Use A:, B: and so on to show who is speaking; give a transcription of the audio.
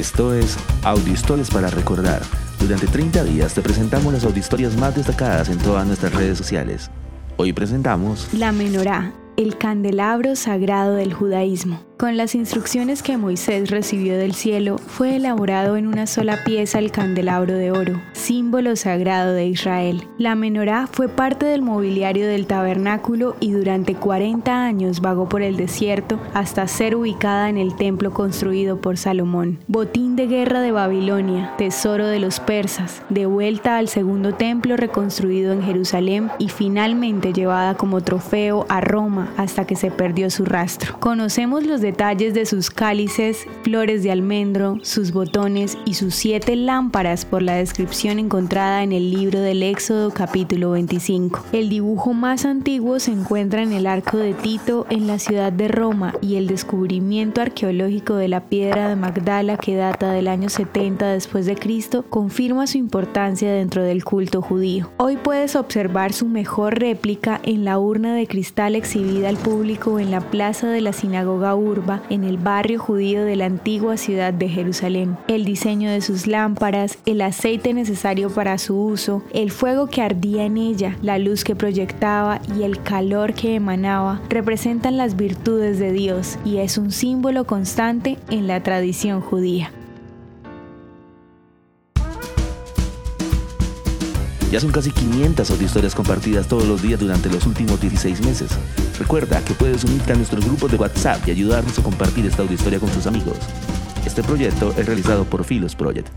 A: Esto es Audiohistorias para Recordar. Durante 30 días te presentamos las audiohistorias más destacadas en todas nuestras redes sociales. Hoy presentamos
B: La menorá, el candelabro sagrado del judaísmo. Con las instrucciones que Moisés recibió del cielo, fue elaborado en una sola pieza el candelabro de oro, símbolo sagrado de Israel. La menorá fue parte del mobiliario del tabernáculo y durante 40 años vagó por el desierto hasta ser ubicada en el templo construido por Salomón. Botín de guerra de Babilonia, tesoro de los persas, de vuelta al segundo templo reconstruido en Jerusalén y finalmente llevada como trofeo a Roma hasta que se perdió su rastro. Conocemos los detalles de sus cálices, flores de almendro, sus botones y sus siete lámparas por la descripción encontrada en el libro del Éxodo capítulo 25. El dibujo más antiguo se encuentra en el arco de Tito en la ciudad de Roma y el descubrimiento arqueológico de la piedra de Magdala que data del año 70 después de Cristo confirma su importancia dentro del culto judío. Hoy puedes observar su mejor réplica en la urna de cristal exhibida al público en la plaza de la sinagoga En el barrio judío de la antigua ciudad de Jerusalén. El diseño de sus lámparas, el aceite necesario para su uso, el fuego que ardía en ella, la luz que proyectaba y el calor que emanaba representan las virtudes de Dios y es un símbolo constante en la tradición judía.
A: Ya son casi 500 audiohistorias compartidas todos los días durante los últimos 16 meses. Recuerda que puedes unirte a nuestros grupos de WhatsApp y ayudarnos a compartir esta audiohistoria con tus amigos. Este proyecto es realizado por Philos Project.